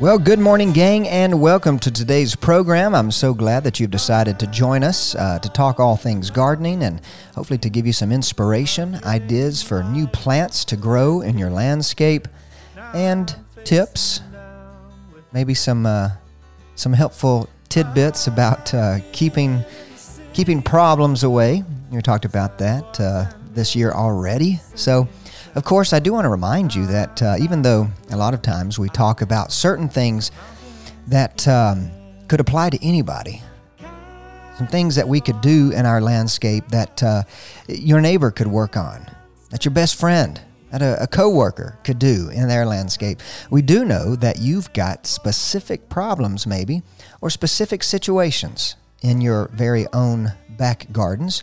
Well, good morning, gang, and welcome to today's program. I'm so glad that you've decided to join us uh, to talk all things gardening and hopefully to give you some inspiration, ideas for new plants to grow in your landscape, and tips, maybe some uh, some helpful tidbits about uh, keeping keeping problems away. We talked about that uh, this year already, so. Of course, I do want to remind you that uh, even though a lot of times we talk about certain things that um, could apply to anybody, some things that we could do in our landscape that uh, your neighbor could work on, that your best friend, that a, a coworker could do in their landscape. We do know that you've got specific problems, maybe, or specific situations in your very own back gardens.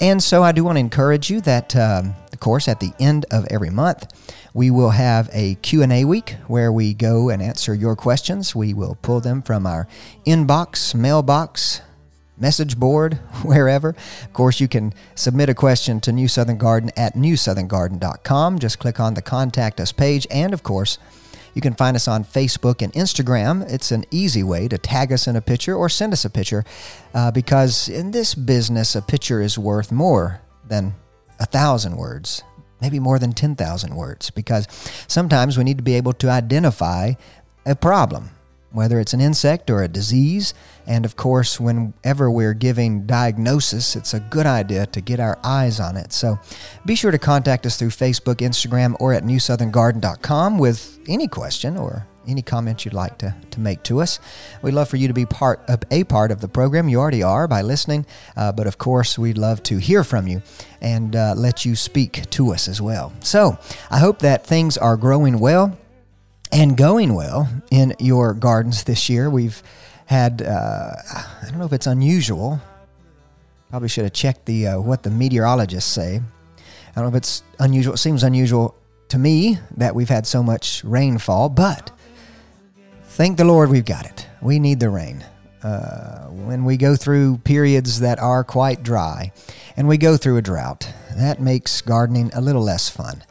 And so I do want to encourage you that, um, of course, at the end of every month, we will have a Q&A week where we go and answer your questions. We will pull them from our inbox, mailbox, message board, wherever. Of course, you can submit a question to New Southern Garden at newsoutherngarden.com. Just click on the Contact Us page. And, of course, you can find us on Facebook and Instagram. It's an easy way to tag us in a picture or send us a picture uh, because in this business, a picture is worth more than a thousand words, maybe more than 10,000 words, because sometimes we need to be able to identify a problem whether it's an insect or a disease. And of course, whenever we're giving diagnosis, it's a good idea to get our eyes on it. So be sure to contact us through Facebook, Instagram, or at newsoutherngarden.com with any question or any comment you'd like to, to make to us. We'd love for you to be part of a part of the program. You already are by listening, uh, but of course, we'd love to hear from you and uh, let you speak to us as well. So I hope that things are growing well and going well in your gardens this year. We've had, uh, I don't know if it's unusual. Probably should have checked the uh, what the meteorologists say. I don't know if it's unusual. It seems unusual to me that we've had so much rainfall, but thank the Lord we've got it. We need the rain. Uh, when we go through periods that are quite dry and we go through a drought, that makes gardening a little less fun.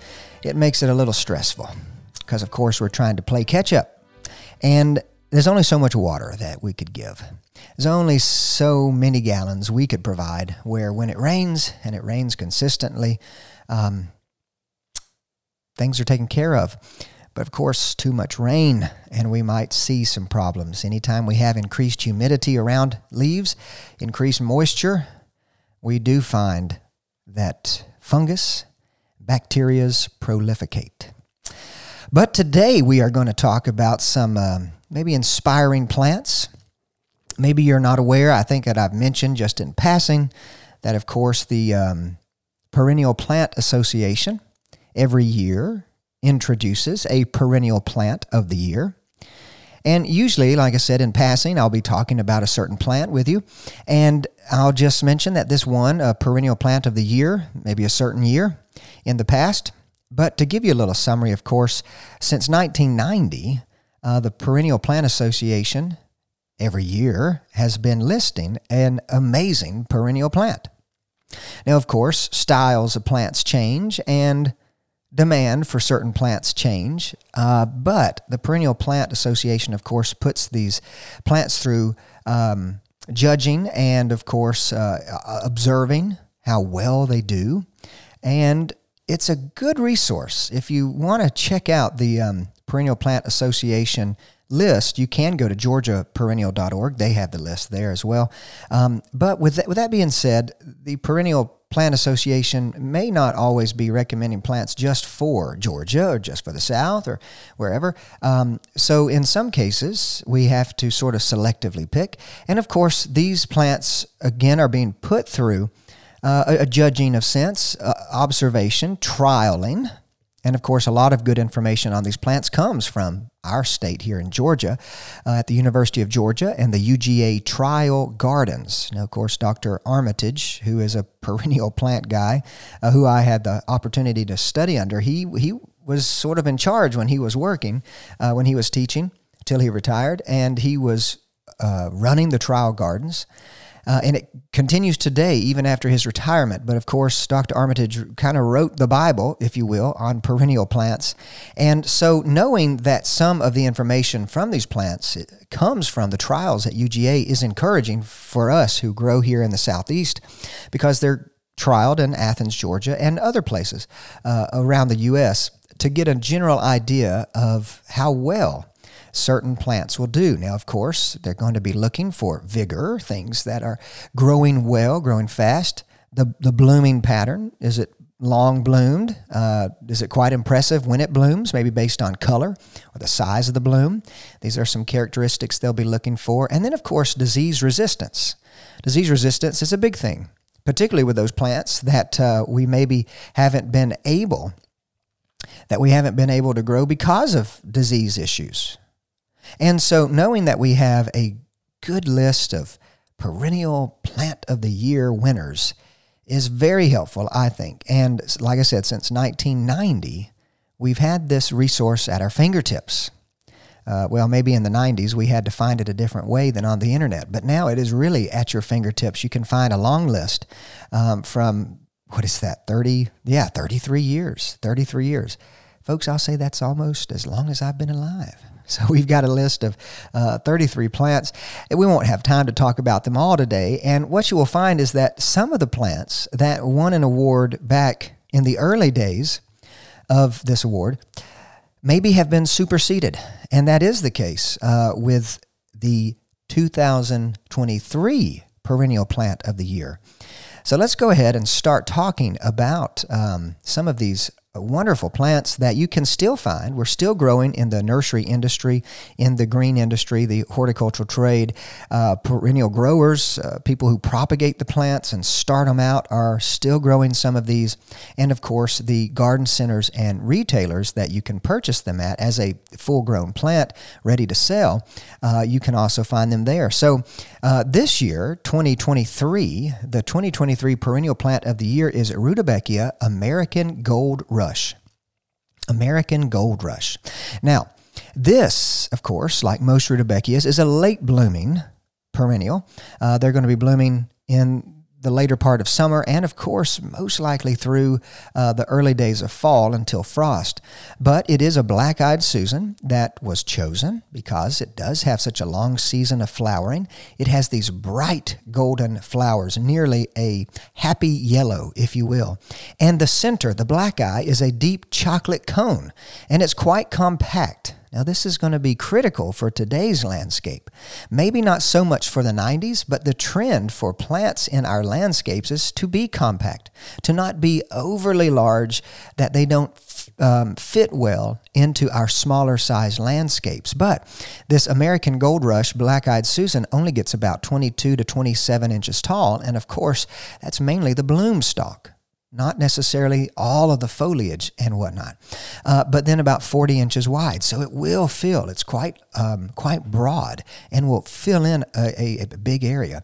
It makes it a little stressful because, of course, we're trying to play catch up. And there's only so much water that we could give. There's only so many gallons we could provide where when it rains and it rains consistently, um, things are taken care of. But of course, too much rain, and we might see some problems. Anytime we have increased humidity around leaves, increased moisture, we do find that fungus, bacterias proliferate. But today we are going to talk about some um, maybe inspiring plants. Maybe you're not aware, I think that I've mentioned just in passing that, of course, the um, Perennial Plant Association every year introduces a perennial plant of the year. And usually, like I said in passing, I'll be talking about a certain plant with you. And I'll just mention that this one, a perennial plant of the year, maybe a certain year in the past, but to give you a little summary, of course, since 1990, uh, the Perennial Plant Association every year has been listing an amazing perennial plant. Now, of course, styles of plants change and demand for certain plants change, uh, but the Perennial Plant Association, of course, puts these plants through um, judging and, of course, uh, observing how well they do. And it's a good resource. If you want to check out the um, Perennial Plant Association list, you can go to georgiaperennial.org. They have the list there as well. Um, but with that, with that being said, the Perennial Plant Association may not always be recommending plants just for Georgia or just for the South or wherever. Um, so, in some cases, we have to sort of selectively pick. And of course, these plants, again, are being put through uh, a, judging of sense, uh, observation, trialing, and of course, a lot of good information on these plants comes from our state here in Georgia uh, at the University of Georgia and the UGA Trial Gardens. Now, of course, Dr. Armitage, who is a perennial plant guy uh, who I had the opportunity to study under, he, he was sort of in charge when he was working, uh, when he was teaching till he retired, and he was uh, running the trial gardens. Uh, and it continues today, even after his retirement. But of course, Dr. Armitage kind of wrote the Bible, if you will, on perennial plants. And so, knowing that some of the information from these plants comes from the trials at UGA is encouraging for us who grow here in the Southeast because they're trialed in Athens, Georgia, and other places uh, around the U.S. to get a general idea of how well certain plants will do. Now, of course, they're going to be looking for vigor, things that are growing well, growing fast. The, the blooming pattern is it long bloomed? Uh, is it quite impressive when it blooms, maybe based on color or the size of the bloom? These are some characteristics they'll be looking for. And then, of course, disease resistance. Disease resistance is a big thing, particularly with those plants that uh, we maybe haven't been able that we haven't been able to grow because of disease issues. And so, knowing that we have a good list of perennial plant of the year winners is very helpful, I think. And like I said, since 1990, we've had this resource at our fingertips. Uh, well, maybe in the 90s we had to find it a different way than on the internet, but now it is really at your fingertips. You can find a long list um, from, what is that, 30? Yeah, 33 years. 33 years. Folks, I'll say that's almost as long as I've been alive. So we've got a list of uh, 33 plants. We won't have time to talk about them all today. And what you will find is that some of the plants that won an award back in the early days of this award maybe have been superseded. And that is the case uh, with the 2023 Perennial Plant of the Year. So let's go ahead and start talking about um, some of these wonderful plants that you can still find. We're still growing in the nursery industry, in the green industry, the horticultural trade. Uh, perennial growers, uh, people who propagate the plants and start them out, are still growing some of these. And of course, the garden centers and retailers that you can purchase them at as a full grown plant ready to sell, uh, you can also find them there. So uh, this year, 2023, the 2023 perennial plant of the year is Rudbeckia American Gold Rose. Rush. American Gold Rush. Now, this, of course, like most rudbeckias, is a late blooming perennial. Uh, they're going to be blooming in the later part of summer, and of course, most likely through uh, the early days of fall until frost. But it is a black eyed Susan that was chosen because it does have such a long season of flowering. It has these bright golden flowers, nearly a happy yellow, if you will. And the center, the black eye, is a deep chocolate cone, and it's quite compact. Now, this is going to be critical for today's landscape. Maybe not so much for the 90s, but the trend for plants in our landscapes is to be compact, to not be overly large, that they don't um, fit well into our smaller size landscapes. But this American Gold Rush Black Eyed Susan only gets about 22 to 27 inches tall, and of course, that's mainly the bloom stalk not necessarily all of the foliage and whatnot, uh, but then about 40 inches wide. So it will fill. It's quite um, quite broad and will fill in a, a, a big area.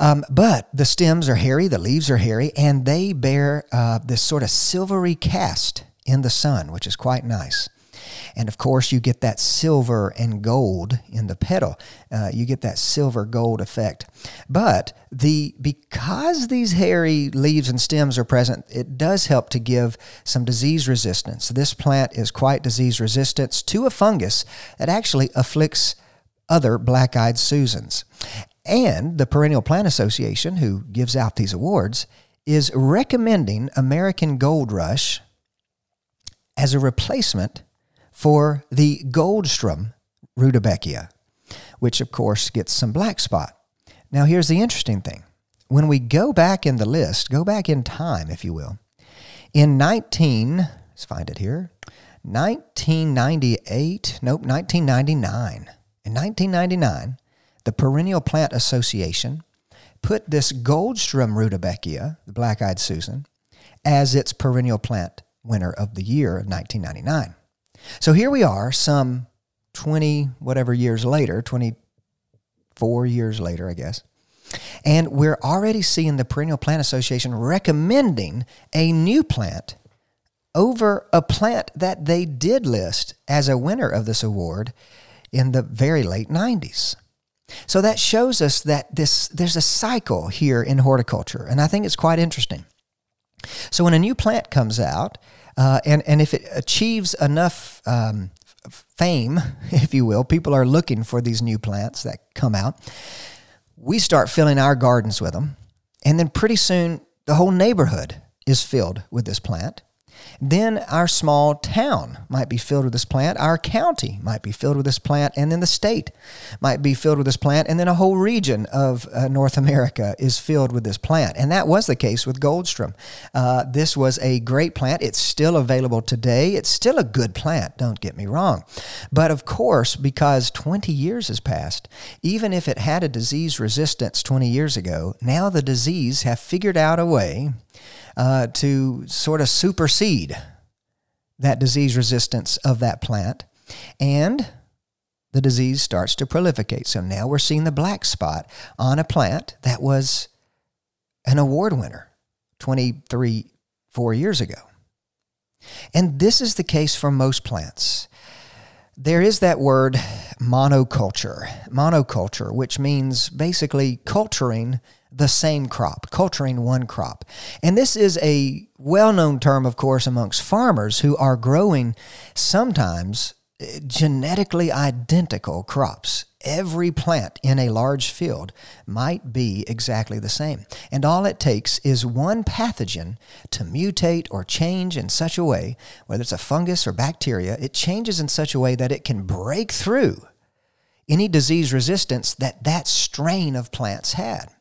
Um, but the stems are hairy, the leaves are hairy, and they bear uh, this sort of silvery cast in the sun, which is quite nice. And of course, you get that silver and gold in the petal. Uh, you get that silver gold effect. But the because these hairy leaves and stems are present, it does help to give some disease resistance. This plant is quite disease resistant to a fungus that actually afflicts other black eyed Susans. And the Perennial Plant Association, who gives out these awards, is recommending American Gold Rush as a replacement for the Goldsturm rudbeckia, which of course gets some black spot. Now, here's the interesting thing. When we go back in the list, go back in time, if you will, in 19, let's find it here, 1998, nope, 1999. In 1999, the Perennial Plant Association put this Goldsturm rudbeckia, the black eyed Susan, as its perennial plant winner of the year of 1999. So here we are, some 20 whatever years later, 24 years later, I guess. And we're already seeing the Perennial Plant Association recommending a new plant over a plant that they did list as a winner of this award in the very late 90s. So that shows us that this there's a cycle here in horticulture, and I think it's quite interesting. So when a new plant comes out, uh, and and if it achieves enough um, fame, if you will, people are looking for these new plants that come out. We start filling our gardens with them, and then pretty soon the whole neighborhood is filled with this plant. Then our small town might be filled with this plant. Our county might be filled with this plant. And then the state might be filled with this plant. And then a whole region of uh, North America is filled with this plant. And that was the case with Goldsturm. Uh, this was a great plant. It's still available today. It's still a good plant, don't get me wrong. But of course, because 20 years has passed, even if it had a disease resistance 20 years ago, now the disease have figured out a way uh, to sort of supersede that disease resistance of that plant. And the disease starts to proliferate. So now we're seeing the black spot on a plant that was an award winner 23, four years ago. And this is the case for most plants. There is that word monoculture, monoculture, which means basically culturing the same crop, culturing one crop. And this is a well known term, of course, amongst farmers who are growing sometimes eh, genetically identical crops. Every plant in a large field might be exactly the same. And all it takes is one pathogen to mutate or change in such a way, whether it's a fungus or bacteria, it changes in such a way that it can break through any disease resistance that that strain of plants had.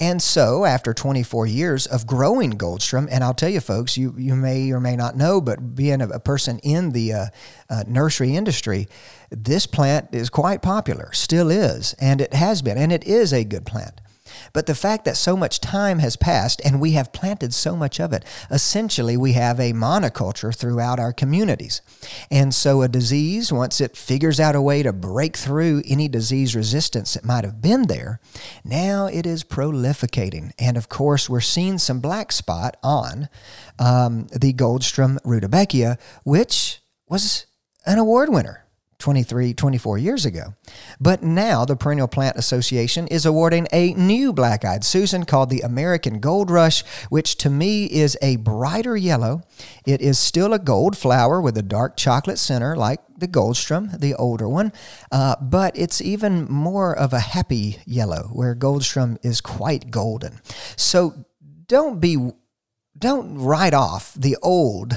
And so, after 24 years of growing Goldsturm, and I'll tell you, folks, you, you may or may not know, but being a, a person in the uh, uh, nursery industry, this plant is quite popular, still is, and it has been, and it is a good plant. But the fact that so much time has passed and we have planted so much of it, essentially we have a monoculture throughout our communities. And so a disease, once it figures out a way to break through any disease resistance that might have been there, now it is prolificating. And of course, we're seeing some black spot on um, the Goldsturm rudbeckia, which was an award winner 23, 24 years ago. But now the Perennial Plant Association is awarding a new black eyed Susan called the American Gold Rush, which to me is a brighter yellow. It is still a gold flower with a dark chocolate center, like the Goldsturm, the older one, uh, but it's even more of a happy yellow, where Goldsturm is quite golden. So don't be, don't write off the old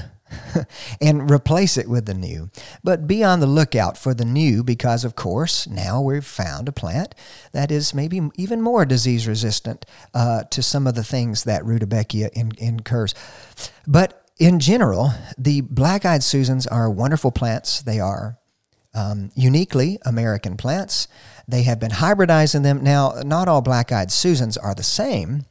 and replace it with the new. But be on the lookout for the new because, of course, now we've found a plant that is maybe even more disease resistant uh, to some of the things that rudbeckia in- incurs. But in general, the black eyed Susans are wonderful plants. They are um, uniquely American plants. They have been hybridizing them. Now, not all black eyed Susans are the same.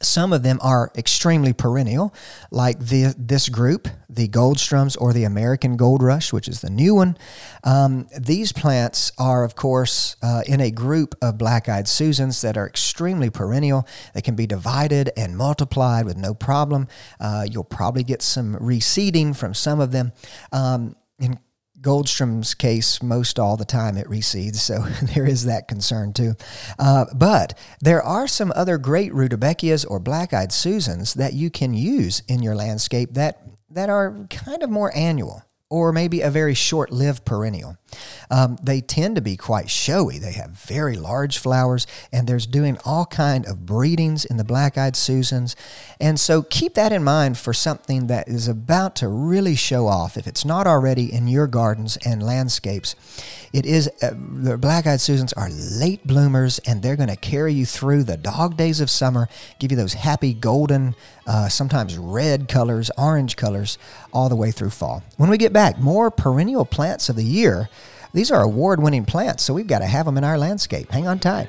Some of them are extremely perennial, like the, this group, the Goldsturms or the American Gold Rush, which is the new one. Um, these plants are, of course, uh, in a group of black eyed Susans that are extremely perennial. They can be divided and multiplied with no problem. Uh, you'll probably get some reseeding from some of them. Um, in Goldsturm's case, most all the time it reseeds, so there is that concern too. Uh, but there are some other great rudbeckias or black-eyed Susans that you can use in your landscape that that are kind of more annual or maybe a very short lived perennial. Um, they tend to be quite showy. They have very large flowers, and there's doing all kind of breedings in the black-eyed Susans. And so keep that in mind for something that is about to really show off, if it's not already in your gardens and landscapes. It is uh, the black-eyed Susans are late bloomers, and they're going to carry you through the dog days of summer, give you those happy golden, uh, sometimes red colors, orange colors, all the way through fall. When we get back, more perennial plants of the year. These are award winning plants, so we've got to have them in our landscape. Hang on tight.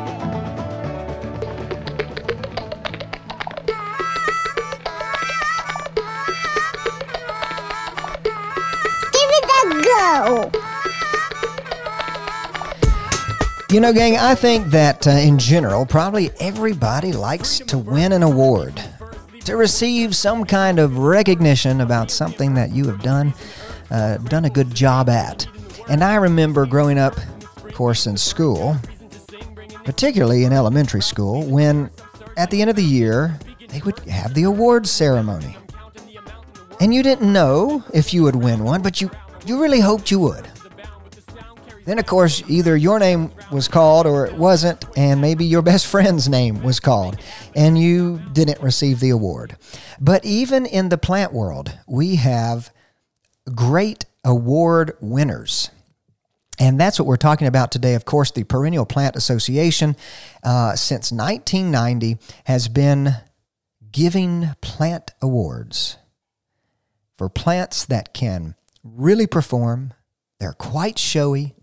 You know, gang, I think that uh, in general, probably everybody likes to win an award, to receive some kind of recognition about something that you have done, uh, done a good job at. And I remember growing up, of course, in school, particularly in elementary school, when at the end of the year they would have the awards ceremony. And you didn't know if you would win one, but you, you really hoped you would. Then, of course, either your name was called or it wasn't, and maybe your best friend's name was called, and you didn't receive the award. But even in the plant world, we have great award winners. And that's what we're talking about today. Of course, the Perennial Plant Association, uh, since 1990, has been giving plant awards for plants that can really perform. They're quite showy.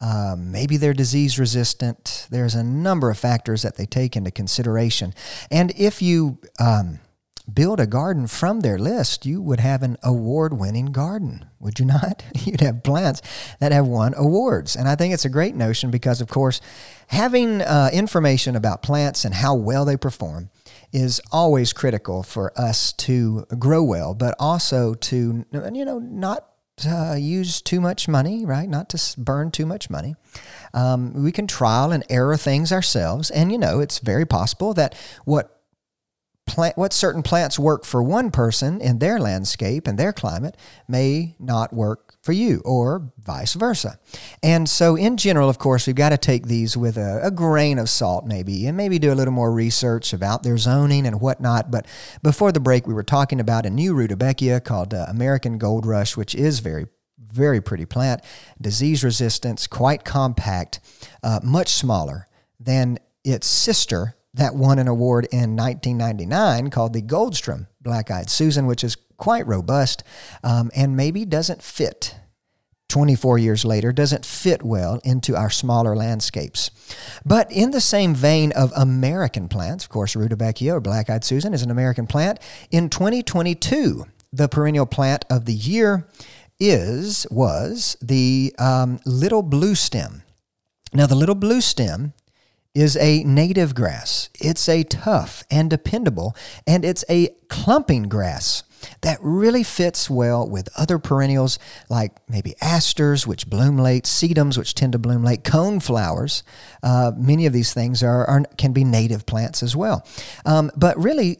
Um, maybe they're disease resistant. There's a number of factors that they take into consideration. And if you um, build a garden from their list, you would have an award winning garden, would you not? You'd have plants that have won awards. And I think it's a great notion because, of course, having uh, information about plants and how well they perform is always critical for us to grow well, but also to, you know, not uh, use too much money, right? Not to burn too much money. Um, we can trial and error things ourselves, and you know it's very possible that what plant, what certain plants work for one person in their landscape and their climate may not work for you, or vice versa. And so, in general, of course, we've got to take these with a, a, grain of salt, maybe, and maybe do a little more research about their zoning and whatnot. But before the break, we were talking about a new rudbeckia called uh, American Gold Rush, which is very very pretty plant, disease resistance, quite compact, uh, much smaller than its sister, that won an award in 1999 called the Goldsturm Black Eyed Susan, which is quite robust um, and maybe doesn't fit 24 years later, doesn't fit well into our smaller landscapes. But in the same vein of American plants, of course, Rudbeckia or Black Eyed Susan is an American plant. In 2022, the perennial plant of the year is was the um, little blue stem. Now, the little blue stem is a native grass. It's a tough and dependable, and it's a clumping grass that really fits well with other perennials like maybe asters, which bloom late, sedums, which tend to bloom late, cone flowers. Uh, many of these things are, are, can be native plants as well. Um, but really,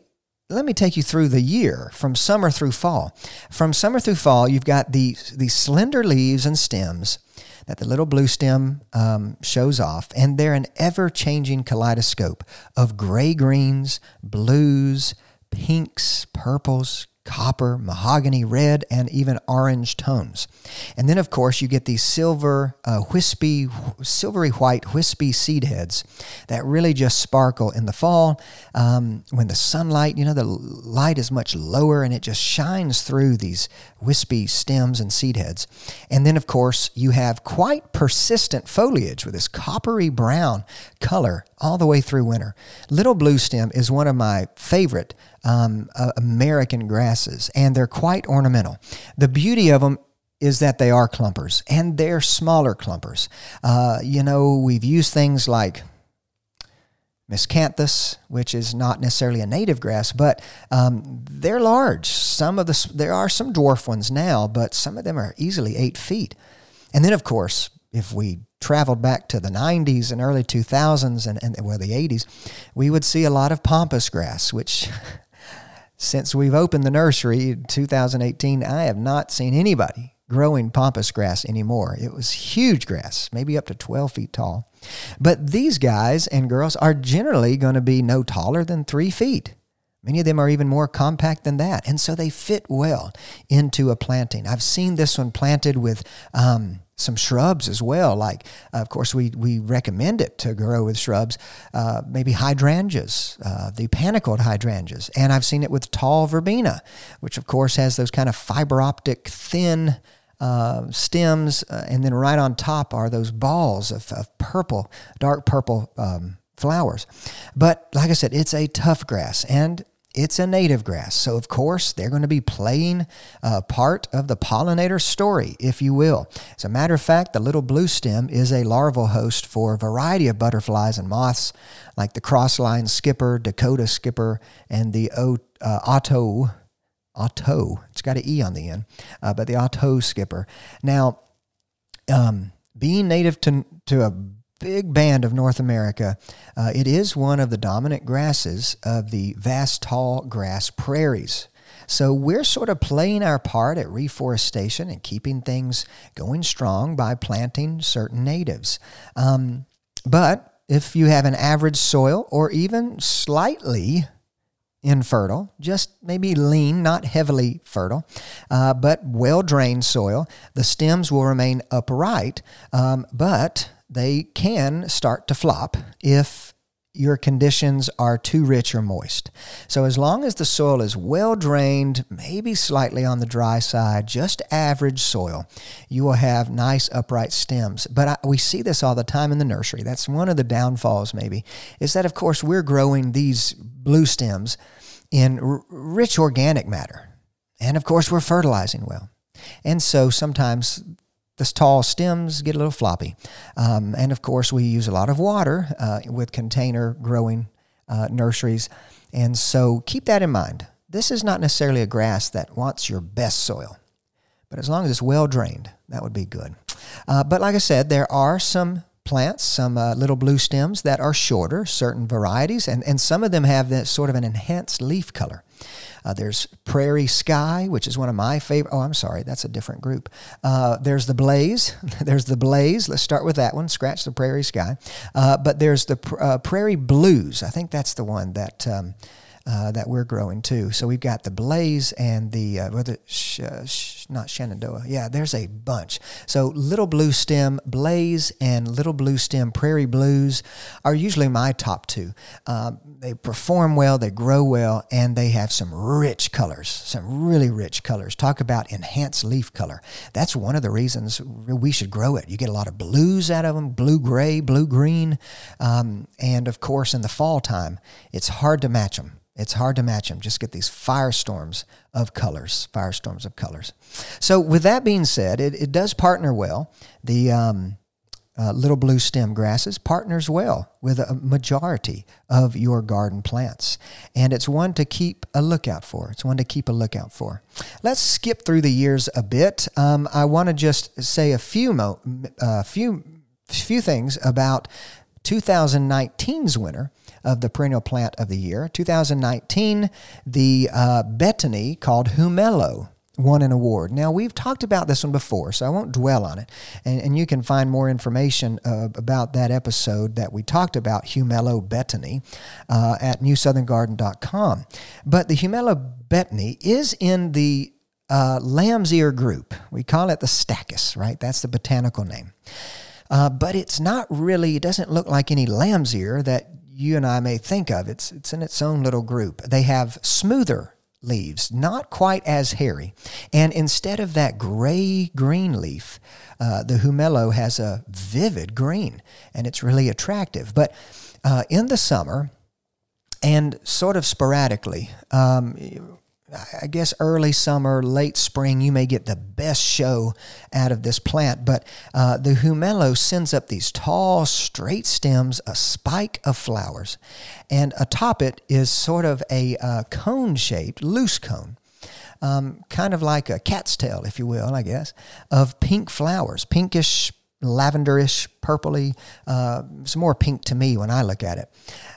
let me take you through the year from summer through fall. From summer through fall, you've got the, the slender leaves and stems that the little blue stem um, shows off, and they're an ever changing kaleidoscope of gray greens, blues, pinks, purples, copper, mahogany, red, and even orange tones. And then, of course, you get these silver, uh, wispy, silvery white, wispy seed heads that really just sparkle in the fall um, when the sunlight, you know, the light is much lower and it just shines through these wispy stems and seed heads. And then, of course, you have quite persistent foliage with this coppery brown color all the way through winter. Little blue stem is one of my favorite um, uh, American grasses, and they're quite ornamental. The beauty of them is that they are clumpers, and they're smaller clumpers. Uh, you know, we've used things like miscanthus, which is not necessarily a native grass, but um, they're large. Some of the there are some dwarf ones now, but some of them are easily eight feet. And then, of course, if we traveled back to the 90s and early 2000s and, and well the 80s, we would see a lot of pampas grass, which since we've opened the nursery in 2018, I have not seen anybody growing pampas grass anymore. It was huge grass, maybe up to 12 feet tall. But these guys and girls are generally going to be no taller than three feet. Many of them are even more compact than that. And so they fit well into a planting. I've seen this one planted with um, some shrubs as well. Like, uh, of course, we, we recommend it to grow with shrubs, uh, maybe hydrangeas, uh, the panicled hydrangeas. And I've seen it with tall verbena, which, of course, has those kind of fiber optic, thin uh, stems. Uh, and then right on top are those balls of, of purple, dark purple um, flowers. But like I said, it's a tough grass and it's a native grass. So, of course, they're going to be playing a part of the pollinator story, if you will. As a matter of fact, the little blue stem is a larval host for a variety of butterflies and moths, like the crossline skipper, Dakota skipper, and the uh, otto. Otto, it's got an E on the end, uh, but the Ottoe skipper. Now, um, being native to, to a big band of North America. Uh, it is one of the dominant grasses of the vast tall grass prairies. So we're sort of playing our part at reforestation and keeping things going strong by planting certain natives. Um, but if you have an average soil or even slightly infertile, just maybe lean, not heavily fertile, uh, but well drained soil, the stems will remain upright, um, but they can start to flop if your conditions are too rich or moist. So, as long as the soil is well drained, maybe slightly on the dry side, just average soil, you will have nice upright stems. But I, we see this all the time in the nursery. That's one of the downfalls, maybe, is that, of course, we're growing these blue stems in r- rich organic matter. And of course, we're fertilizing well. And so sometimes the tall stems get a little floppy. Um, and of course, we use a lot of water uh, with container growing uh, nurseries. And so keep that in mind. This is not necessarily a grass that wants your best soil, but as long as it's well drained, that would be good. Uh, but like I said, there are some plants, some uh, little blue stems that are shorter, certain varieties, and, and some of them have that sort of an enhanced leaf color. Uh, there's Prairie Sky, which is one of my favorite. Oh, I'm sorry, that's a different group. Uh, there's the Blaze. there's the Blaze. Let's start with that one. Scratch the Prairie Sky. Uh, but there's the uh, Prairie Blues. I think that's the one that. Um, uh, that we're growing too. So we've got the Blaze and the uh, whether sh- uh, sh- not Shenandoah. Yeah, there's a bunch. So Little Blue Stem Blaze and Little Blue Stem Prairie Blues are usually my top two. Um, they perform well, they grow well, and they have some rich colors, some really rich colors. Talk about enhanced leaf color. That's one of the reasons we should grow it. You get a lot of blues out of them, blue gray, blue green, um, and of course in the fall time, it's hard to match them it's hard to match them. Just get these firestorms of colors, firestorms of colors. So, with that being said, it, it does partner well. The um, uh, little blue stem grasses partners well with a majority of your garden plants. And it's one to keep a lookout for. It's one to keep a lookout for. Let's skip through the years a bit. Um, I want to just say a few, mo- uh, few, few things about 2019's winner of the perennial plant of the year. 2019, the uh, betony called Hummelo won an award. Now, we've talked about this one before, so I won't dwell on it. And, and you can find more information uh, about that episode that we talked about, Hummelo Betony, uh, at newsoutherngarden.com. But the Hummelo Betony is in the uh, lamb's ear group. We call it the Stachys, right? That's the botanical name. Uh, but it's not really, it doesn't look like any lamb's ear that you and I may think of. It's, it's in its own little group. They have smoother leaves, not quite as hairy. And instead of that gray green leaf, uh, the Hummelo has a vivid green and it's really attractive. But uh, in the summer, and sort of sporadically, um, I guess early summer, late spring, you may get the best show out of this plant. But uh, the Hummelo sends up these tall, straight stems, a spike of flowers, and atop it is sort of a uh, cone shaped, loose cone. Um, kind of like a cat's tail, if you will, I guess, of pink flowers, pinkish lavenderish, purpley, uh, it's more pink to me when I look at it.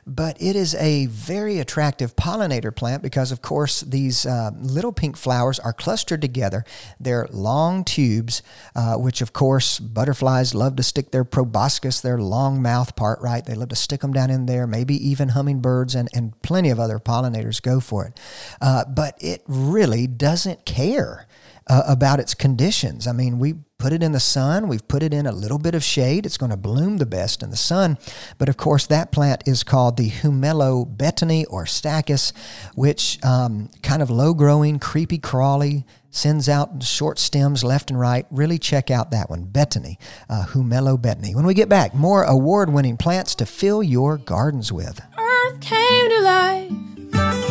But it is a very attractive pollinator plant because, of course, these uh, little pink flowers are clustered together. They're long tubes, uh, which, of course, butterflies love to stick their proboscis, their long mouth part, right? They love to stick them down in there. Maybe even hummingbirds and, and plenty of other pollinators go for it. Uh, but it really doesn't care uh, about its conditions. I mean, we put it in the sun, we've put it in a little bit of shade. It's going to bloom the best in the sun. But of course, that plant is called the Hummelo betony or Stachys, which um, kind of low growing, creepy crawly, sends out short stems left and right. Really check out that one, Betony, uh, Hummelo betony. When we get back, more award winning plants to fill your gardens with. Earth came to life.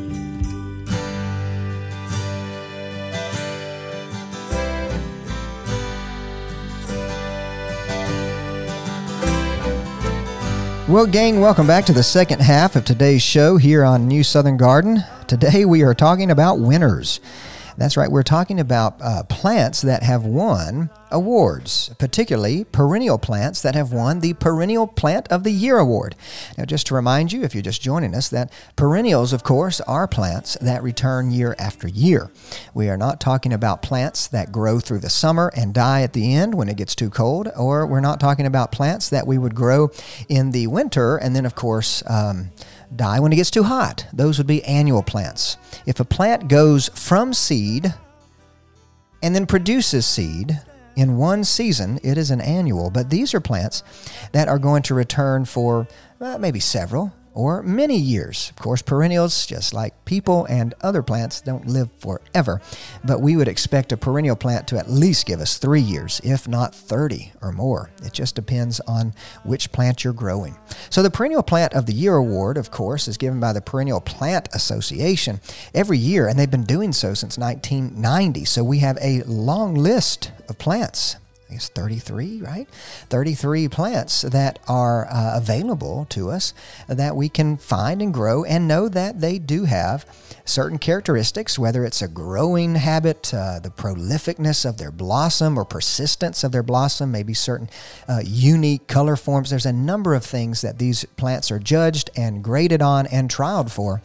Well, gang, welcome back to the second half of today's show here on New Southern Garden. Today we are talking about winners. That's right, we're talking about uh, plants that have won awards, particularly perennial plants that have won the Perennial Plant of the Year award. Now, just to remind you, if you're just joining us, that perennials, of course, are plants that return year after year. We are not talking about plants that grow through the summer and die at the end when it gets too cold, or we're not talking about plants that we would grow in the winter and then, of course, um, die when it gets too hot. Those would be annual plants. If a plant goes from seed and then produces seed in one season, it is an annual. But these are plants that are going to return for uh, maybe several, or many years. Of course, perennials, just like people and other plants, don't live forever, but we would expect a perennial plant to at least give us three years, if not 30 or more. It just depends on which plant you're growing. So, the Perennial Plant of the Year award, of course, is given by the Perennial Plant Association every year, and they've been doing so since 1990. So, we have a long list of plants I guess 33, right? 33 plants that are uh, available to us that we can find and grow and know that they do have certain characteristics, whether it's a growing habit, uh, the prolificness of their blossom or persistence of their blossom, maybe certain uh, unique color forms. There's a number of things that these plants are judged and graded on and trialed for,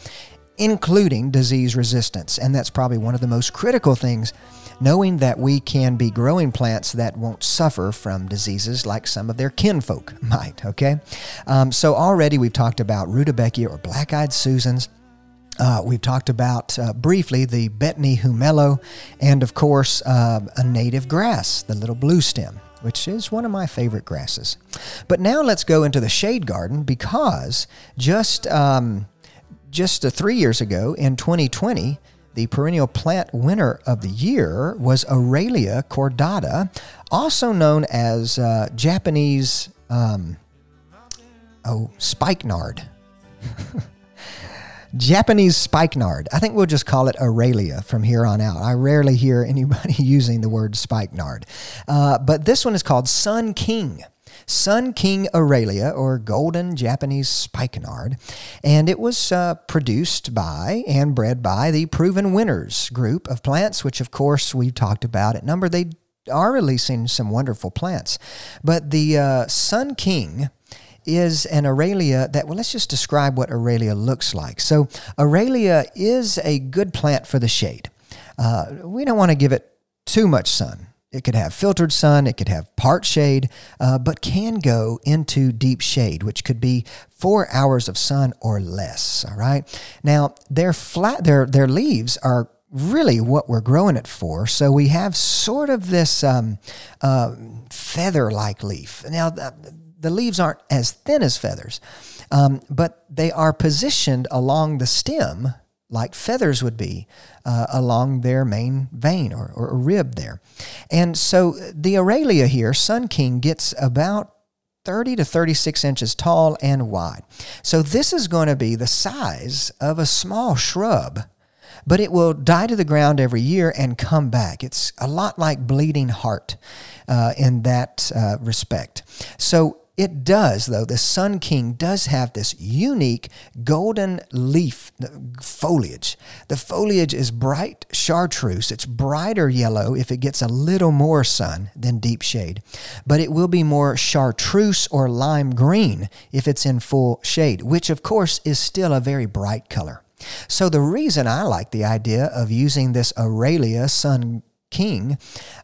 including disease resistance. And that's probably one of the most critical things knowing that we can be growing plants that won't suffer from diseases like some of their kinfolk might, okay? Um, so already we've talked about rudbeckia or black-eyed Susans. Uh, we've talked about uh, briefly the Betony Hummelo, and of course, uh, a native grass, the little blue stem, which is one of my favorite grasses. But now let's go into the shade garden because just um, just uh, three years ago in 2020, the perennial plant winner of the year was Aralia cordata, also known as uh, Japanese um, oh spikenard. Japanese spikenard. I think we'll just call it Aralia from here on out. I rarely hear anybody using the word spikenard. Uh, but this one is called Sun King. Sun King Aralia, or Golden Japanese Spikenard, and it was uh, produced by and bred by the Proven Winners group of plants, which of course we've talked about at number. They are releasing some wonderful plants, but the uh, Sun King is an Aralia that, well, let's just describe what Aralia looks like. So, Aralia is a good plant for the shade. Uh, we don't want to give it too much sun. It could have filtered sun, it could have part shade, uh, but can go into deep shade, which could be four hours of sun or less. All right. Now their flat, their their leaves are really what we're growing it for. So we have sort of this um, uh, feather-like leaf. Now the, the, leaves aren't as thin as feathers, um, but they are positioned along the stem like feathers would be uh, along their main vein or, or rib there. And so the Aralia here, Sun King, gets about 30 to 36 inches tall and wide. So this is going to be the size of a small shrub, but it will die to the ground every year and come back. It's a lot like bleeding heart uh, in that uh, respect. So it does, though, the Sun King does have this unique golden leaf foliage. The foliage is bright chartreuse. It's brighter yellow if it gets a little more sun than deep shade, but it will be more chartreuse or lime green if it's in full shade, which, of course, is still a very bright color. So, the reason I like the idea of using this Aralia Sun king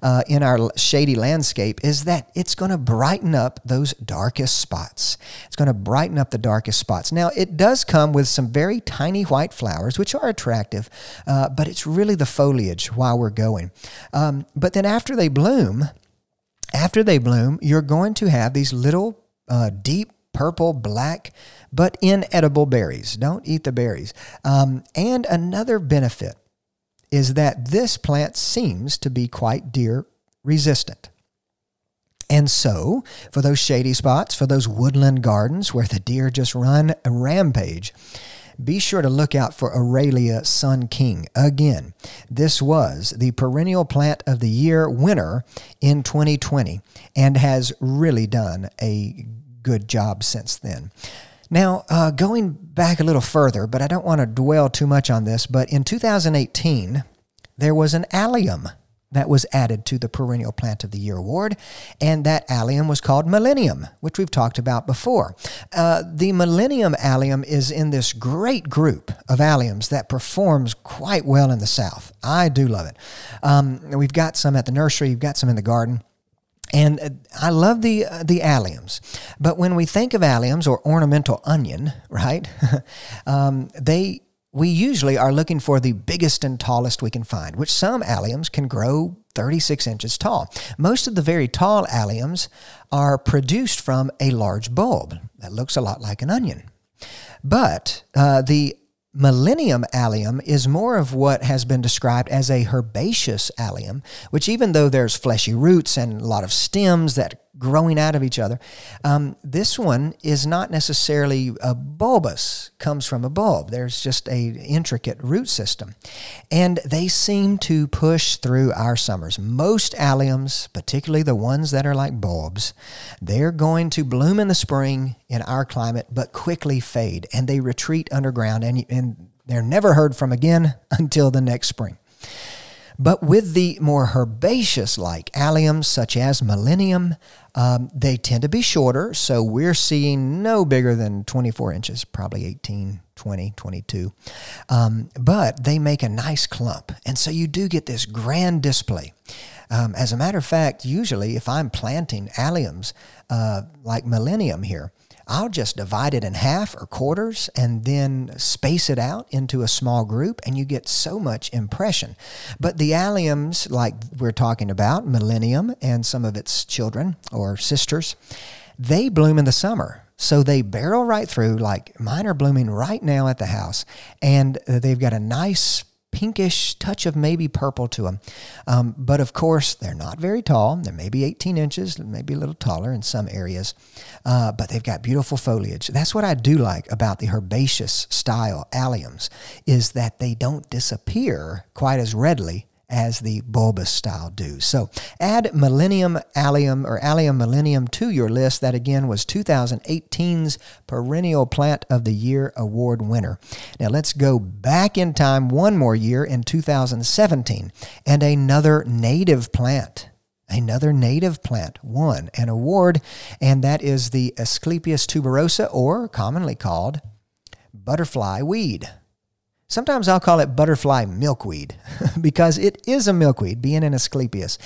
uh, in our shady landscape is that it's going to brighten up those darkest spots. It's going to brighten up the darkest spots. Now, it does come with some very tiny white flowers, which are attractive, uh, but it's really the foliage while we're going. Um, but then after they bloom, after they bloom, you're going to have these little uh, deep purple, black, but inedible berries. Don't eat the berries. Um, and another benefit is that this plant seems to be quite deer resistant. And so, for those shady spots, for those woodland gardens where the deer just run a rampage, be sure to look out for Aralia Sun King. Again, this was the perennial plant of the year winner in 2020 and has really done a good job since then. Now, uh, going back a little further, but I don't want to dwell too much on this, but in 2018, there was an allium that was added to the Perennial Plant of the Year award, and that allium was called Millennium, which we've talked about before. Uh, the Millennium allium is in this great group of alliums that performs quite well in the South. I do love it. Um, we've got some at the nursery, we've got some in the garden. And uh, I love the uh, the alliums, but when we think of alliums or ornamental onion, right? um, they we usually are looking for the biggest and tallest we can find, which some alliums can grow 36 inches tall. Most of the very tall alliums are produced from a large bulb that looks a lot like an onion. But uh, the Millennium allium is more of what has been described as a herbaceous allium, which, even though there's fleshy roots and a lot of stems that growing out of each other, um, this one is not necessarily a bulbous, comes from a bulb. There's just a intricate root system, and they seem to push through our summers. Most alliums, particularly the ones that are like bulbs, they're going to bloom in the spring in our climate, but quickly fade, and they retreat underground, and, and they're never heard from again until the next spring. But with the more herbaceous like alliums, such as Millennium, um, they tend to be shorter. So we're seeing no bigger than 24 inches, probably 18, 20, 22. Um, but they make a nice clump. And so you do get this grand display. Um, as a matter of fact, usually if I'm planting alliums uh, like Millennium here, I'll just divide it in half or quarters and then space it out into a small group, and you get so much impression. But the alliums, like we're talking about, Millennium and some of its children or sisters, they bloom in the summer. So they barrel right through, like mine are blooming right now at the house, and uh, they've got a nice pinkish touch of maybe purple to them. Um, but of course, they're not very tall. They're maybe 18 inches, maybe a little taller in some areas. Uh, but they've got beautiful foliage. That's what I do like about the herbaceous style alliums is that they don't disappear quite as readily as the bulbous style do. So add Millennium Allium or Allium Millennium to your list. That again was 2018's Perennial Plant of the Year Award winner. Now let's go back in time one more year in 2017 and another native plant another native plant won an award, and that is the Asclepias tuberosa, or commonly called butterfly weed. Sometimes I'll call it butterfly milkweed because it is a milkweed, being an Asclepias.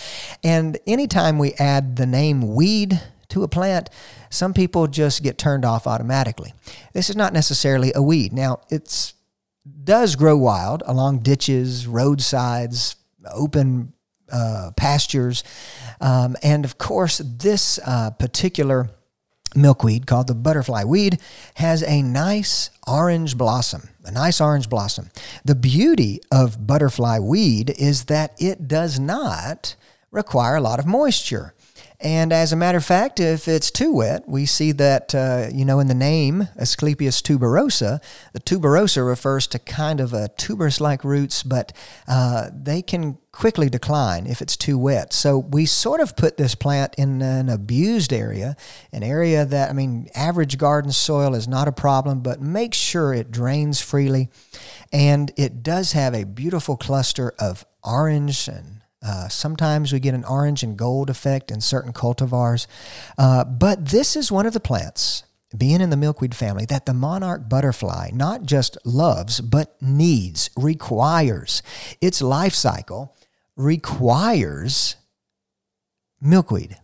And anytime we add the name weed to a plant, some people just get turned off automatically. This is not necessarily a weed. Now, it does grow wild along ditches, roadsides, open uh, pastures. Um, and of course, this uh, particular milkweed called the butterfly weed has a nice orange blossom, a nice orange blossom. The beauty of butterfly weed is that it does not require a lot of moisture. And as a matter of fact, if it's too wet, we see that, uh, you know, in the name Asclepias tuberosa, the tuberosa refers to kind of a tuberous like roots, but uh, they can quickly decline if it's too wet. So we sort of put this plant in an abused area, an area that, I mean, average garden soil is not a problem, but make sure it drains freely. And it does have a beautiful cluster of orange and uh, sometimes we get an orange and gold effect in certain cultivars. Uh, but this is one of the plants, being in the milkweed family, that the monarch butterfly not just loves, but needs, requires. Its life cycle requires milkweed.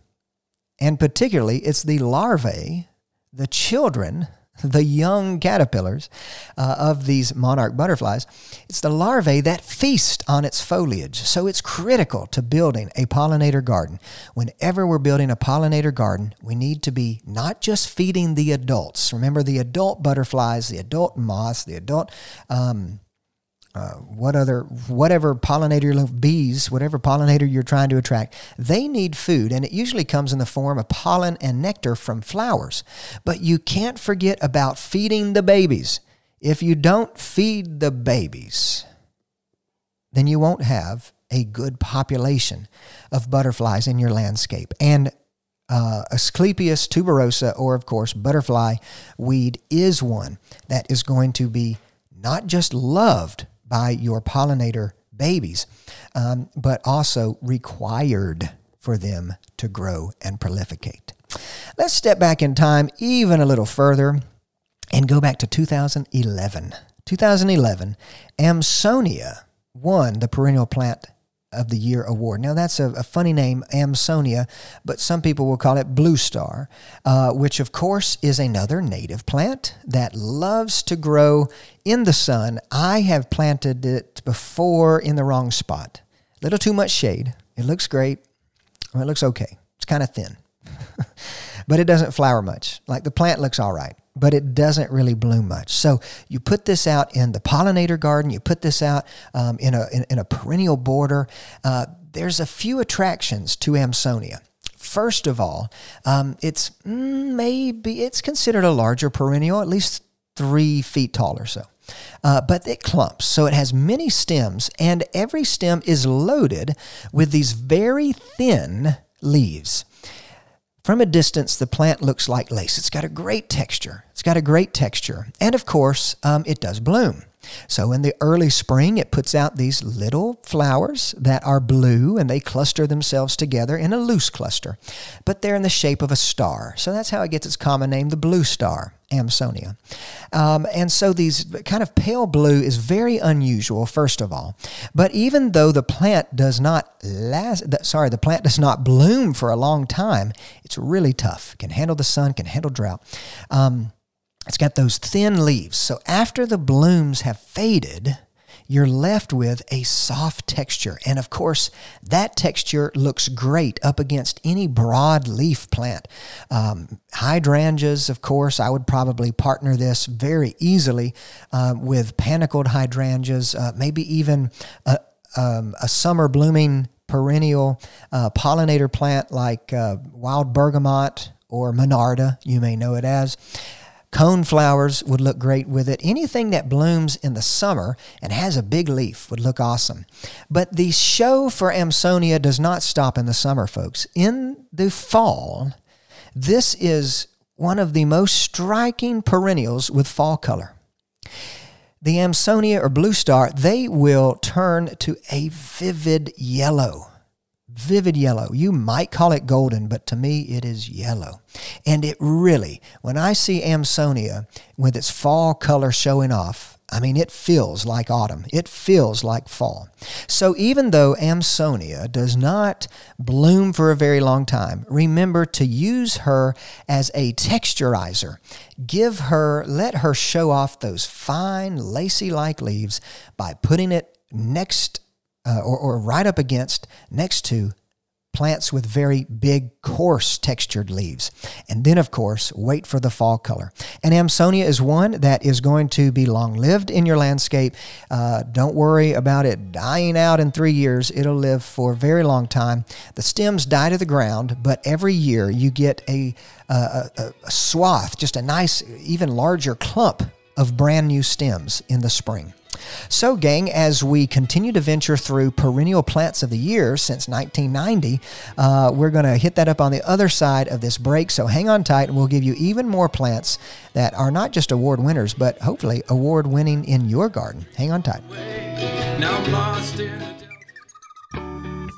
And particularly, it's the larvae, the children the young caterpillars uh, of these monarch butterflies, it's the larvae that feast on its foliage. So it's critical to building a pollinator garden. Whenever we're building a pollinator garden, we need to be not just feeding the adults. Remember, the adult butterflies, the adult moths, the adult um, uh, what other whatever pollinator bees whatever pollinator you're trying to attract they need food and it usually comes in the form of pollen and nectar from flowers. But you can't forget about feeding the babies. If you don't feed the babies then you won't have a good population of butterflies in your landscape. And uh, Asclepias tuberosa, or of course, butterfly weed, is one that is going to be not just loved by your pollinator babies, um, but also required for them to grow and prolificate. Let's step back in time even a little further and go back to 2011. 2011, Amsonia won the perennial plant of the Year award. Now, that's a, a, funny name, Amsonia, but some people will call it Blue Star, uh, which, of course, is another native plant that loves to grow in the sun. I have planted it before in the wrong spot. A little too much shade. It looks great. Well, it looks okay. It's kind of thin, but it doesn't flower much. Like the plant looks all right but it doesn't really bloom much. So you put this out in the pollinator garden, you put this out um, in, a, in, in, a perennial border. Uh, there's a few attractions to Amsonia. First of all, um, it's mm, maybe it's considered a larger perennial, at least three feet tall or so. Uh, but it clumps, so it has many stems, and every stem is loaded with these very thin leaves. From a distance, the plant looks like lace. It's got a great texture. It's got a great texture. And of course, um, it does bloom. So in the early spring, it puts out these little flowers that are blue and they cluster themselves together in a loose cluster. But they're in the shape of a star. So that's how it gets its common name, the blue star. Amsonia. Um, and so these kind of pale blue is very unusual, first of all. But even though the plant does not last, sorry, the plant does not bloom for a long time, it's really tough. Can handle the sun, can handle drought. Um, it's got those thin leaves. So after the blooms have faded, you're left with a soft texture. And of course, that texture looks great up against any broad leaf plant. Um, hydrangeas, of course, I would probably partner this very easily uh, with panicled hydrangeas, uh, maybe even a, um, a summer blooming perennial uh, pollinator plant like uh, wild bergamot or monarda, you may know it as. Cone flowers would look great with it. Anything that blooms in the summer and has a big leaf would look awesome. But the show for Amsonia does not stop in the summer, folks. In the fall, this is one of the most striking perennials with fall color. The Amsonia or blue star, they will turn to a vivid yellow vivid yellow. You might call it golden, but to me it is yellow. And it really, when I see Amsonia with its fall color showing off, I mean, it feels like autumn. It feels like fall. So even though Amsonia does not bloom for a very long time, remember to use her as a texturizer. Give her, let her show off those fine, lacy like leaves by putting it next uh, or, or right up against, next to plants with very big, coarse textured leaves. And then, of course, wait for the fall color. And Amsonia is one that is going to be long lived in your landscape. Uh, don't worry about it dying out in three years, it'll live for a very long time. The stems die to the ground, but every year you get a, a, a, a swath, just a nice, even larger clump of brand new stems in the spring. So, gang, as we continue to venture through perennial plants of the year since 1990, uh, we're going to hit that up on the other side of this break. So, hang on tight, and we'll give you even more plants that are not just award winners, but hopefully award winning in your garden. Hang on tight.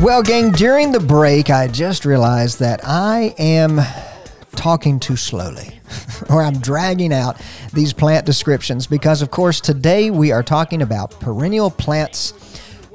Well, gang, during the break, I just realized that I am talking too slowly, or I'm dragging out these plant descriptions because, of course, today we are talking about perennial plants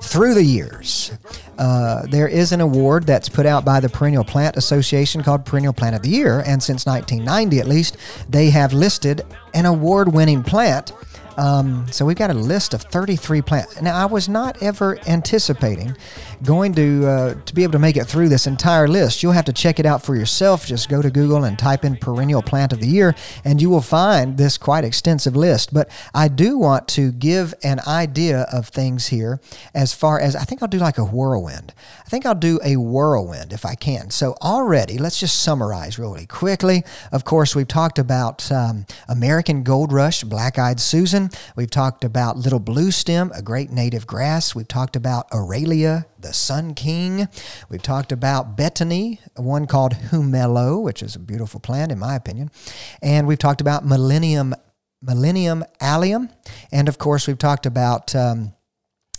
through the years. Uh, there is an award that's put out by the Perennial Plant Association called Perennial Plant of the Year, and since 1990 at least, they have listed an award winning plant. Um, so we've got a list of 33 plants. Now, I was not ever anticipating going to uh, to be able to make it through this entire list. You'll have to check it out for yourself. Just go to Google and type in perennial plant of the year, and you will find this quite extensive list. But I do want to give an idea of things here as far as I think I'll do like a whirlwind. I think I'll do a whirlwind if I can. So already, let's just summarize really quickly. Of course, we've talked about um, American Gold Rush, Black Eyed Susan. We've talked about Little Blue Stem, a great native grass. We've talked about Aralia, the Sun King. We've talked about Betony, one called Hummelo, which is a beautiful plant in my opinion. And we've talked about Millennium Millennium Allium. And of course, we've talked about um,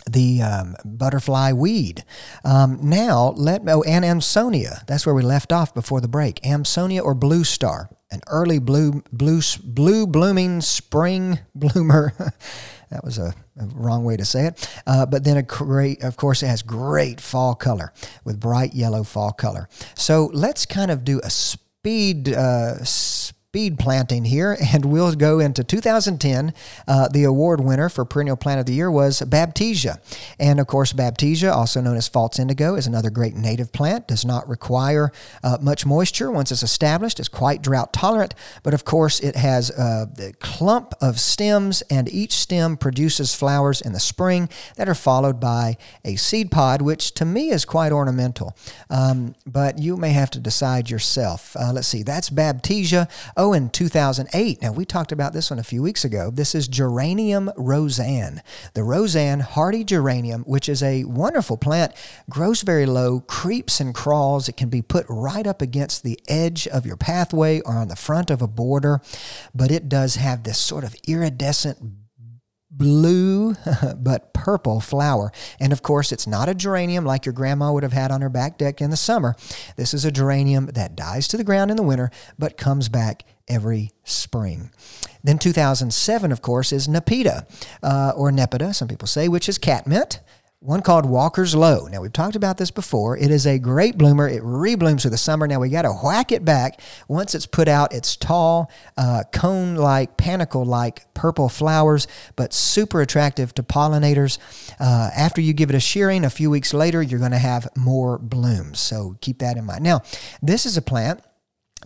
the um, butterfly weed. Um, now, let oh, and Amsonia. That's where we left off before the break. Amsonia or blue star, an early blue blue blue blooming spring bloomer. that was a, a, wrong way to say it. Uh, but then a great, of course, it has great fall color with bright yellow fall color. So let's kind of do a speed. Uh, speed planting here, and we'll go into 2010. Uh, the award winner for Perennial Plant of the Year was Baptisia. And of course, Baptisia, also known as false indigo, is another great native plant. Does not require uh, much moisture once it's established. It's quite drought tolerant, but of course, it has a clump of stems, and each stem produces flowers in the spring that are followed by a seed pod, which to me is quite ornamental. Um, but you may have to decide yourself. Uh, let's see, that's Baptisia. Oh, in 2008, now we talked about this one a few weeks ago. This is Geranium Rozanne. The Rozanne hardy geranium, which is a wonderful plant, grows very low, creeps and crawls. It can be put right up against the edge of your pathway or on the front of a border, but it does have this sort of iridescent blue but purple flower. And of course, it's not a geranium like your grandma would have had on her back deck in the summer. This is a geranium that dies to the ground in the winter but comes back every spring. Then 2007, of course, is Nepeta, uh, or Nepeta, some people say, which is catmint one called Walker's Low. Now, we've talked about this before. It is a great bloomer. It reblooms through the summer. Now, we got to whack it back. Once it's put out, it's tall, uh, cone like, panicle like purple flowers, but super attractive to pollinators. Uh, after you give it a shearing, a few weeks later, you're going to have more blooms. So keep that in mind. Now, this is a plant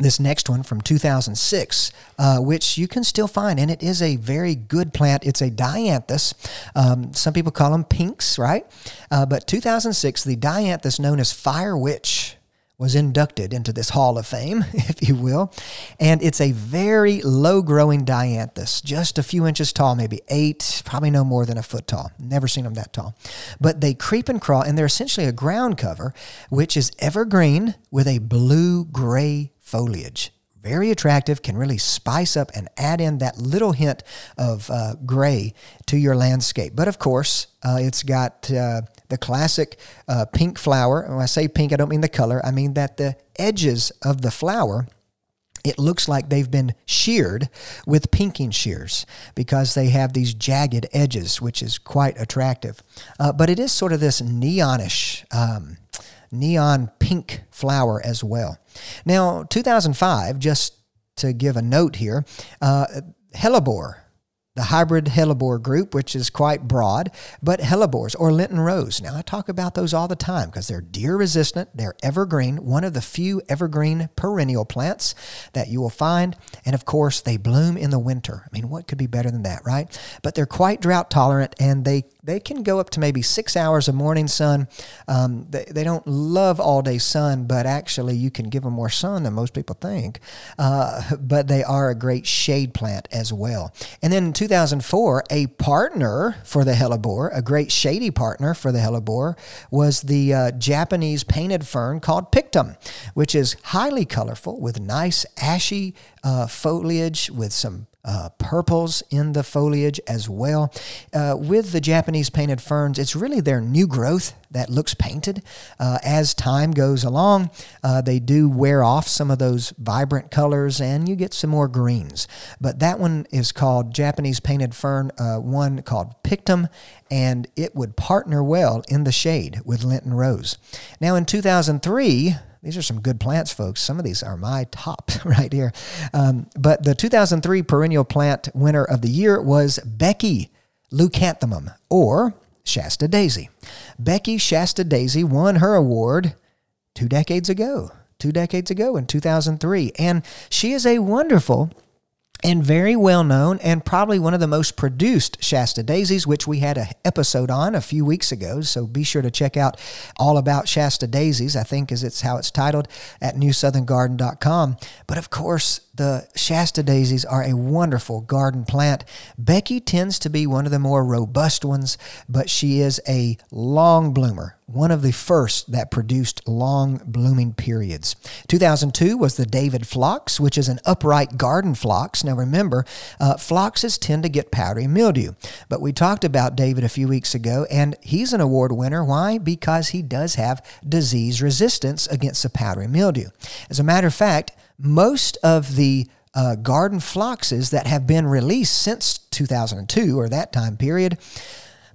this next one from 2006, uh, which you can still find, and it is a very good plant. It's a dianthus. Um, some people call them pinks, right? Uh, but 2006, the dianthus known as Fire Witch was inducted into this Hall of Fame, if you will. And it's a very low growing dianthus, just a few inches tall, maybe eight, probably no more than a foot tall. Never seen them that tall. But they creep and crawl, and they're essentially a ground cover, which is evergreen with a blue gray foliage. Very attractive, can really spice up and add in that little hint of uh, gray to your landscape. But of course, uh, it's got uh, the classic uh, pink flower. When I say pink, I don't mean the color, I mean that the edges of the flower it looks like they've been sheared with pinking shears because they have these jagged edges, which is quite attractive. Uh, but it is sort of this neonish, um, neon pink flower as well. Now, 2005, just to give a note here, uh, hellebore the hybrid hellebore group, which is quite broad, but hellebores or Lenten rose. Now, I talk about those all the time because they're deer resistant, they're evergreen, one of the few evergreen perennial plants that you will find. And of course, they bloom in the winter. I mean, what could be better than that, right? But they're quite drought tolerant and they they can go up to maybe six hours of morning sun. Um, they, they don't love all day sun, but actually you can give them more sun than most people think. Uh, but they are a great shade plant as well. And then in 2004, a partner for the hellebore, a great shady partner for the hellebore, was the uh, Japanese painted fern called pictum, which is highly colorful with nice ashy uh, foliage with some uh, purples in the foliage as well. Uh, with the Japanese painted ferns, it's really their new growth that looks painted. Uh, as time goes along, uh, they do wear off some of those vibrant colors and you get some more greens. But that one is called Japanese painted fern, uh, one called Pictum, and it would partner well in the shade with Lenten Rose. Now in 2003, these are some good plants, folks. Some of these are my top right here. Um, but the 2003 perennial plant winner of the year was Becky leucanthemum, or Shasta Daisy. Becky Shasta Daisy won her award two decades ago. Two decades ago in 2003. And she is a wonderful and very well known and probably one of the most produced Shasta daisies, which we had an episode on a few weeks ago. So be sure to check out all about Shasta daisies, I think is it's how it's titled at newsoutherngarden.com. But of course, the Shasta daisies are a wonderful garden plant. Becky tends to be one of the more robust ones, but she is a long bloomer, one of the first that produced long blooming periods. 2002 was the David phlox, which is an upright garden phlox. Now remember, uh, phloxes tend to get powdery mildew, but we talked about David a few weeks ago, and he's an award winner. Why? Because he does have disease resistance against the powdery mildew. As a matter of fact, most of the uh, garden phloxes that have been released since 2002 or that time period,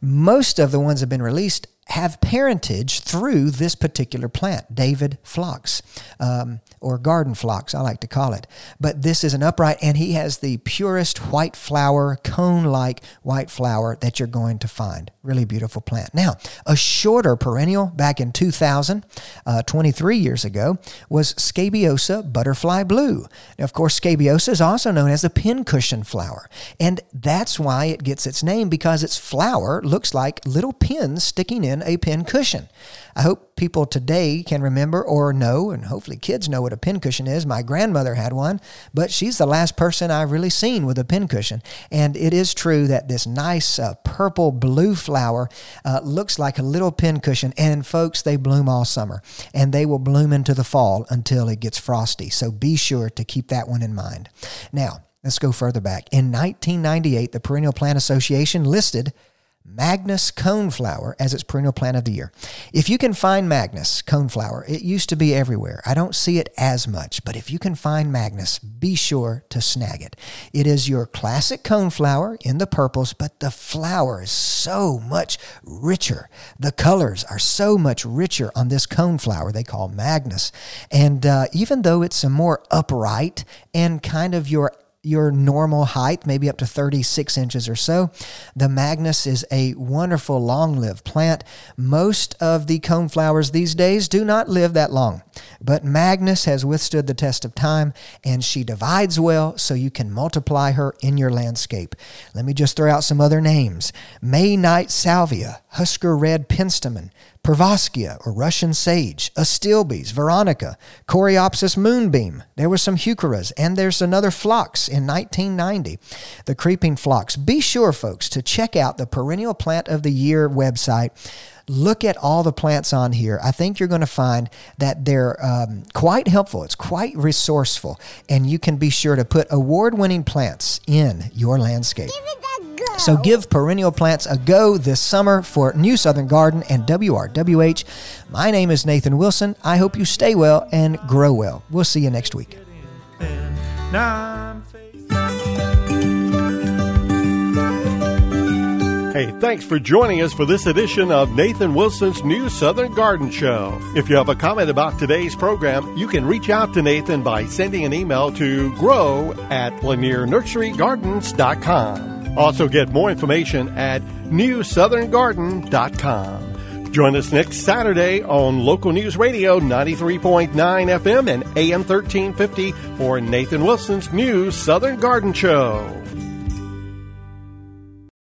most of the ones that have been released have parentage through this particular plant, David phlox, um, or garden phlox, I like to call it. But this is an upright, and he has the purest white flower, cone like white flower that you're going to find. Really beautiful plant. Now, a shorter perennial back in 2000, uh, 23 years ago, was Scabiosa butterfly blue. Now, of course, Scabiosa is also known as the pincushion flower, and that's why it gets its name because its flower looks like little pins sticking in a pin cushion. I hope people today can remember or know, and hopefully kids know what a pin cushion is. My grandmother had one, but she's the last person I've really seen with a pin cushion. And it is true that this nice uh, purple blue flower uh, looks like a little pin cushion. And folks, they bloom all summer and they will bloom into the fall until it gets frosty. So be sure to keep that one in mind. Now, Let's go further back. In 1998, the Perennial Plant Association listed Magnus coneflower as its perennial plant of the year. If you can find Magnus coneflower, it used to be everywhere. I don't see it as much, but if you can find Magnus, be sure to snag it. It is your classic coneflower in the purples, but the flower is so much richer. The colors are so much richer on this coneflower they call Magnus. And uh, even though it's a more upright and kind of your your normal height, maybe up to 36 inches or so. The Magnus is a wonderful long lived plant. Most of the coneflowers these days do not live that long, but Magnus has withstood the test of time and she divides well so you can multiply her in your landscape. Let me just throw out some other names May Night Salvia, Husker Red Penstemon, Perovskia or Russian sage, Astilbes, Veronica, Coreopsis moonbeam. There were some heucheras, and there's another phlox in 1990, the creeping phlox. Be sure, folks, to check out the Perennial Plant of the Year website look at all the plants on here. I think you're going to find that they're um, quite helpful. It's quite resourceful, and you can be sure to put award winning plants in your landscape. So give perennial plants a go this summer for New Southern Garden and WRWH. My name is Nathan Wilson. I hope you stay well and grow well. We'll see you next week. Hey, thanks for joining us for this edition of Nathan Wilson's New Southern Garden Show. If you have a comment about today's program, you can reach out to Nathan by sending an email to grow at lanierNurseryGardens.com. Also get more information at newsoutherngarden.com. Join us next Saturday on Local News Radio 93.9 FM and AM 1350 for Nathan Wilson's New Southern Garden Show.